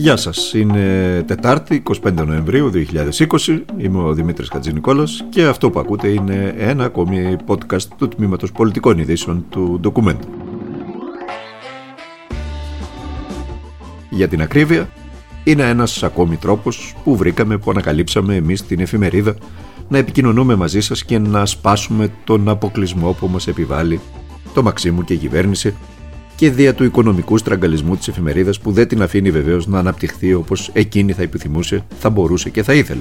Γεια σας, είναι Τετάρτη 25 Νοεμβρίου 2020, είμαι ο Δημήτρης Χατζηνικόλας και αυτό που ακούτε είναι ένα ακόμη podcast του Τμήματος Πολιτικών Ειδήσεων του Ντοκουμέντου. Για την ακρίβεια, είναι ένας ακόμη τρόπος που βρήκαμε, που ανακαλύψαμε εμείς την εφημερίδα να επικοινωνούμε μαζί σας και να σπάσουμε τον αποκλεισμό που μας επιβάλλει το Μαξίμου και η κυβέρνηση και δια του οικονομικού στραγγαλισμού της εφημερίδας που δεν την αφήνει βεβαίως να αναπτυχθεί όπως εκείνη θα επιθυμούσε, θα μπορούσε και θα ήθελε.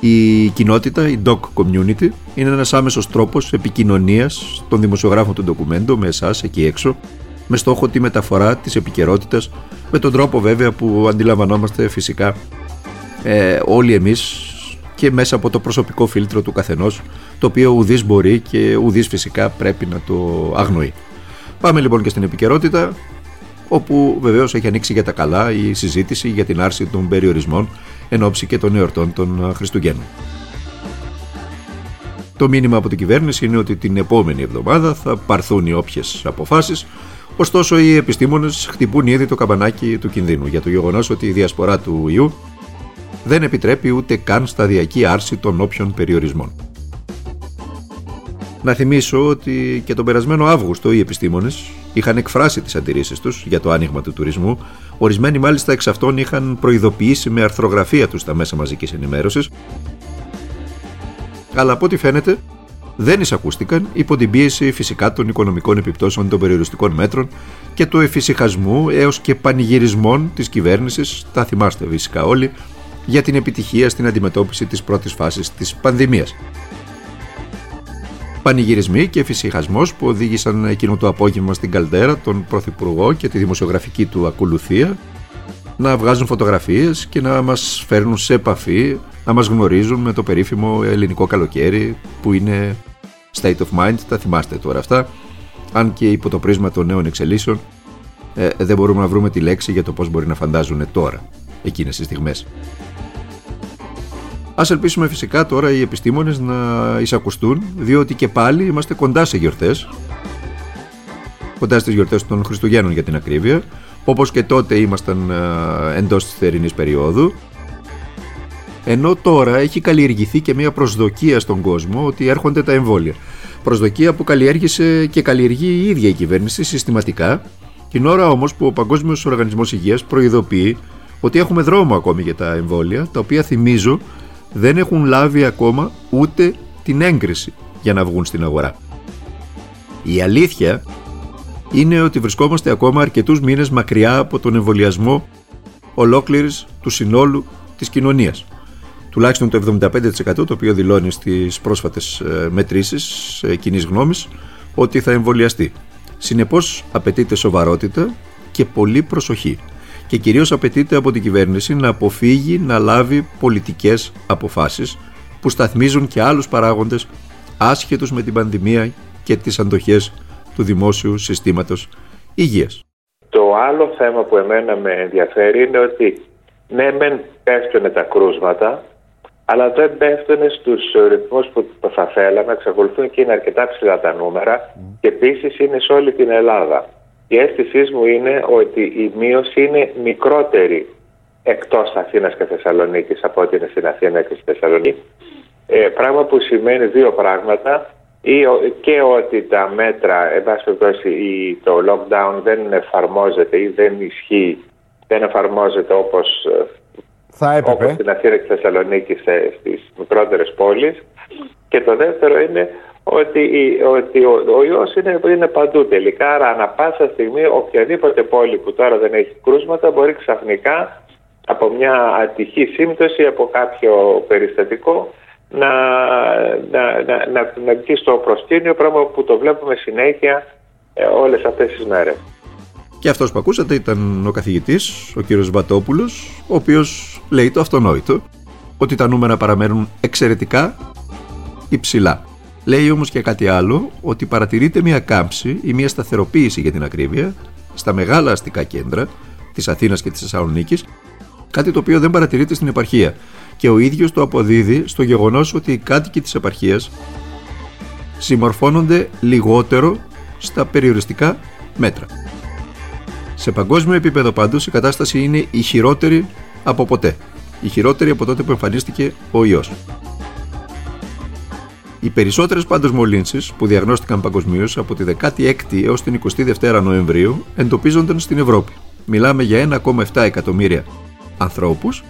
Η κοινότητα, η Doc Community, είναι ένας άμεσος τρόπος επικοινωνίας των δημοσιογράφων του ντοκουμέντου με εσάς εκεί έξω, με στόχο τη μεταφορά της επικαιρότητας, με τον τρόπο βέβαια που αντιλαμβανόμαστε φυσικά ε, όλοι εμείς και μέσα από το προσωπικό φίλτρο του καθενός το οποίο ουδής μπορεί και ουδής φυσικά πρέπει να το αγνοεί. Πάμε λοιπόν και στην επικαιρότητα όπου βεβαίως έχει ανοίξει για τα καλά η συζήτηση για την άρση των περιορισμών εν ώψη και των εορτών των Χριστουγέννων. Το μήνυμα από την κυβέρνηση είναι ότι την επόμενη εβδομάδα θα πάρθουν οι όποιες αποφάσεις Ωστόσο, οι επιστήμονες χτυπούν ήδη το καμπανάκι του κινδύνου για το γεγονός ότι η διασπορά του ιού δεν επιτρέπει ούτε καν σταδιακή άρση των όποιων περιορισμών. Να θυμίσω ότι και τον περασμένο Αύγουστο οι επιστήμονες είχαν εκφράσει τις αντιρρήσεις τους για το άνοιγμα του τουρισμού. Ορισμένοι μάλιστα εξ αυτών είχαν προειδοποιήσει με αρθρογραφία τους στα μέσα μαζικής ενημέρωσης. Αλλά από ό,τι φαίνεται δεν εισακούστηκαν υπό την πίεση φυσικά των οικονομικών επιπτώσεων των περιοριστικών μέτρων και του εφησυχασμού έως και πανηγυρισμών της κυβέρνησης, τα θυμάστε φυσικά όλοι, για την επιτυχία στην αντιμετώπιση της πρώτης φάσης της πανδημίας. Πανηγυρισμοί και εφησυχασμός που οδήγησαν εκείνο το απόγευμα στην Καλτέρα τον Πρωθυπουργό και τη δημοσιογραφική του ακολουθία να βγάζουν φωτογραφίες και να μας φέρνουν σε επαφή, να μας γνωρίζουν με το περίφημο ελληνικό καλοκαίρι που είναι state of mind, τα θυμάστε τώρα αυτά, αν και υπό το πρίσμα των νέων εξελίσεων ε, δεν μπορούμε να βρούμε τη λέξη για το πώς μπορεί να φαντάζουν τώρα, εκείνες τις στιγμές. Ας ελπίσουμε φυσικά τώρα οι επιστήμονες να εισακουστούν, διότι και πάλι είμαστε κοντά σε γιορτές, κοντά στις γιορτές των Χριστουγέννων για την ακρίβεια, όπως και τότε ήμασταν ε, εντός της θερινής περίοδου, ενώ τώρα έχει καλλιεργηθεί και μια προσδοκία στον κόσμο ότι έρχονται τα εμβόλια. Προσδοκία που καλλιέργησε και καλλιεργεί η ίδια η κυβέρνηση συστηματικά, την ώρα όμως που ο Παγκόσμιος Οργανισμός Υγείας προειδοποιεί ότι έχουμε δρόμο ακόμη για τα εμβόλια, τα οποία θυμίζω δεν έχουν λάβει ακόμα ούτε την έγκριση για να βγουν στην αγορά. Η αλήθεια είναι ότι βρισκόμαστε ακόμα αρκετούς μήνες μακριά από τον εμβολιασμό ολόκληρης του συνόλου της κοινωνίας. Τουλάχιστον το 75% το οποίο δηλώνει στις πρόσφατες ε, μετρήσεις ε, κοινής γνώμης ότι θα εμβολιαστεί. Συνεπώς απαιτείται σοβαρότητα και πολύ προσοχή και κυρίως απαιτείται από την κυβέρνηση να αποφύγει να λάβει πολιτικές αποφάσεις που σταθμίζουν και άλλους παράγοντες άσχετους με την πανδημία και τις αντοχές του δημόσιου συστήματος υγείας. Το άλλο θέμα που εμένα με ενδιαφέρει είναι ότι ναι μεν πέφτουν τα κρούσματα αλλά δεν πέφτουν στους ρυθμούς που θα θέλαμε, εξακολουθούν και είναι αρκετά ψηλά τα νούμερα και επίσης είναι σε όλη την Ελλάδα. Η αίσθησής μου είναι ότι η μείωση είναι μικρότερη εκτός Αθήνας και Θεσσαλονίκης από ό,τι είναι στην Αθήνα και στη Θεσσαλονίκη. Ε, πράγμα που σημαίνει δύο πράγματα ή, και ότι τα μέτρα, εν πάση περιπτώσει το lockdown δεν εφαρμόζεται ή δεν ισχύει, δεν εφαρμόζεται όπως, θα όπως στην Αθήνα και στη Θεσσαλονίκη στις μικρότερες πόλεις. Και το δεύτερο είναι ότι, ότι ο, ο ιός είναι, είναι παντού τελικά, άρα ανα πάσα στιγμή οποιαδήποτε πόλη που τώρα δεν έχει κρούσματα μπορεί ξαφνικά από μια ατυχή σύμπτωση, από κάποιο περιστατικό να, να, να, να, να βγει στο προσκήνιο, πράγμα που το βλέπουμε συνέχεια ε, όλες αυτές τις μέρες. Και αυτός που ακούσατε ήταν ο καθηγητής, ο κύριος Βατόπουλος, ο οποίος λέει το αυτονόητο, ότι τα νούμερα παραμένουν εξαιρετικά υψηλά. Λέει όμως και κάτι άλλο, ότι παρατηρείται μια κάμψη ή μια σταθεροποίηση για την ακρίβεια στα μεγάλα αστικά κέντρα της Αθήνας και της Θεσσαλονίκης, κάτι το οποίο δεν παρατηρείται στην επαρχία και ο ίδιος το αποδίδει στο γεγονός ότι οι κάτοικοι της επαρχίας συμμορφώνονται λιγότερο στα περιοριστικά μέτρα. Σε παγκόσμιο επίπεδο πάντως η κατάσταση είναι η χειρότερη από ποτέ. Η χειρότερη από τότε που εμφανίστηκε ο ιός. Οι περισσότερες πάντως μολύνσεις που διαγνώστηκαν παγκοσμίως από τη 16η έως την 22η Νοεμβρίου εντοπίζονταν στην Ευρώπη. Μιλάμε για 1,7 εκατομμύρια ανθρώπους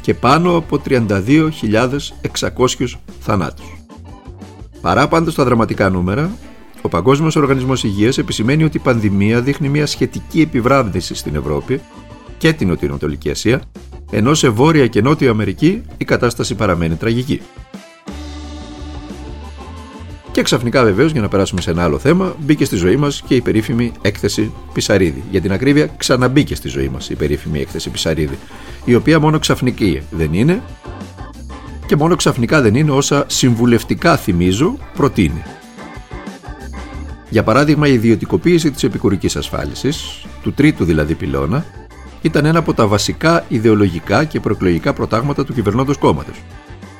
και πάνω από 32.600 θανάτους. Παρά πάντως τα δραματικά νούμερα, ο Παγκόσμιος Οργανισμός Υγείας επισημαίνει ότι η πανδημία δείχνει μια σχετική επιβράδυνση στην Ευρώπη και την Νοτιοανατολική Ασία, ενώ σε Βόρεια και Νότια Αμερική η κατάσταση παραμένει τραγική. Και ξαφνικά βεβαίως, για να περάσουμε σε ένα άλλο θέμα, μπήκε στη ζωή μας και η περίφημη έκθεση Πισαρίδη. Για την ακρίβεια, ξαναμπήκε στη ζωή μας η περίφημη έκθεση Πισαρίδη, η οποία μόνο ξαφνική δεν είναι και μόνο ξαφνικά δεν είναι όσα συμβουλευτικά θυμίζω προτείνει. Για παράδειγμα, η ιδιωτικοποίηση της επικουρικής ασφάλισης, του τρίτου δηλαδή πυλώνα, ήταν ένα από τα βασικά ιδεολογικά και προεκλογικά προτάγματα του κυβερνώντος κόμματος.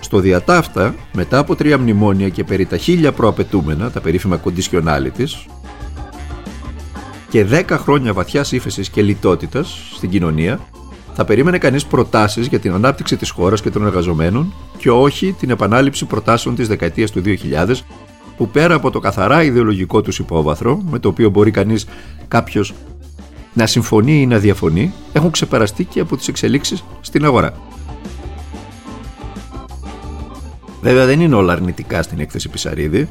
Στο διατάφτα, μετά από τρία μνημόνια και περί τα χίλια προαπαιτούμενα, τα περίφημα conditionalities, και δέκα χρόνια βαθιάς ύφεσης και λιτότητας στην κοινωνία, θα περίμενε κανείς προτάσεις για την ανάπτυξη της χώρας και των εργαζομένων και όχι την επανάληψη προτάσεων της δεκαετίας του 2000, που πέρα από το καθαρά ιδεολογικό τους υπόβαθρο, με το οποίο μπορεί κανείς κάποιος να συμφωνεί ή να διαφωνεί, έχουν ξεπεραστεί και από τις εξελίξεις στην αγορά. Βέβαια δεν είναι όλα αρνητικά στην έκθεση Πισαρίδη.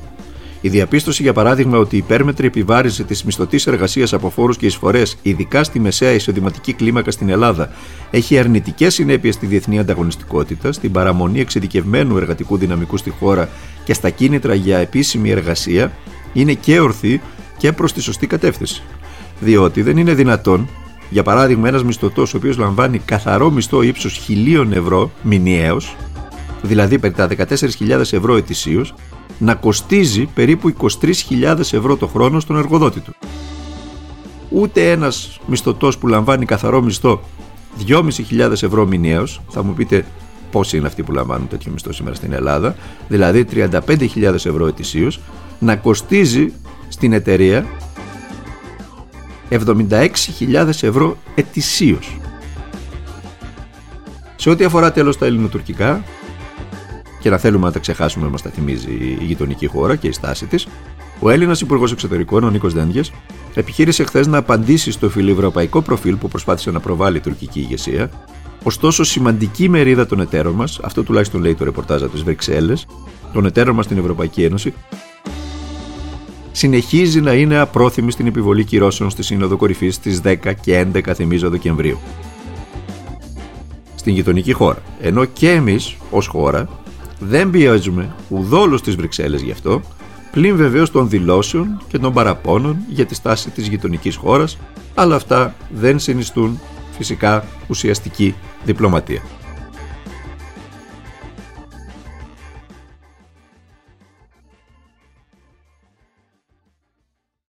Η διαπίστωση, για παράδειγμα, ότι η υπέρμετρη επιβάρηση της μισθωτής εργασίας από φόρους και εισφορές, ειδικά στη μεσαία εισοδηματική κλίμακα στην Ελλάδα, έχει αρνητικές συνέπειες στη διεθνή ανταγωνιστικότητα, στην παραμονή εξειδικευμένου εργατικού δυναμικού στη χώρα και στα κίνητρα για επίσημη εργασία, είναι και ορθή και προς τη σωστή κατεύθυνση. Διότι δεν είναι δυνατόν, για παράδειγμα, ένας μισθωτός ο οποίος λαμβάνει καθαρό μισθό ύψου χιλίων ευρώ μηνιαίως, δηλαδή περί τα 14.000 ευρώ ετησίως, να κοστίζει περίπου 23.000 ευρώ το χρόνο στον εργοδότη του. Ούτε ένας μισθωτός που λαμβάνει καθαρό μισθό 2.500 ευρώ μηνιαίως, θα μου πείτε πόσοι είναι αυτοί που λαμβάνουν τέτοιο μισθό σήμερα στην Ελλάδα, δηλαδή 35.000 ευρώ ετησίως, να κοστίζει στην εταιρεία 76.000 ευρώ ετησίως. Σε ό,τι αφορά τέλος τα ελληνοτουρκικά, και να θέλουμε να τα ξεχάσουμε, μας τα θυμίζει η γειτονική χώρα και η στάση της, ο Έλληνας Υπουργός Εξωτερικών, ο Νίκος Δένδιε, επιχείρησε χθες να απαντήσει στο φιλευρωπαϊκό προφίλ που προσπάθησε να προβάλλει η τουρκική ηγεσία. Ωστόσο, σημαντική μερίδα των εταίρων μας, αυτό τουλάχιστον λέει το ρεπορτάζ από τις Βρυξέλλες, των εταίρων μας στην Ευρωπαϊκή Ένωση, συνεχίζει να είναι απρόθυμη στην επιβολή κυρώσεων στη Σύνοδο Κορυφής στις 10 και 11 θυμίζω Δεκεμβρίου. Στην γειτονική χώρα. Ενώ και εμείς, ως χώρα, δεν πιέζουμε ουδόλου τις Βρυξέλλες γι' αυτό, πλην βεβαίως των δηλώσεων και των παραπώνων για τη στάση της γειτονικής χώρας, αλλά αυτά δεν συνιστούν φυσικά ουσιαστική διπλωματία.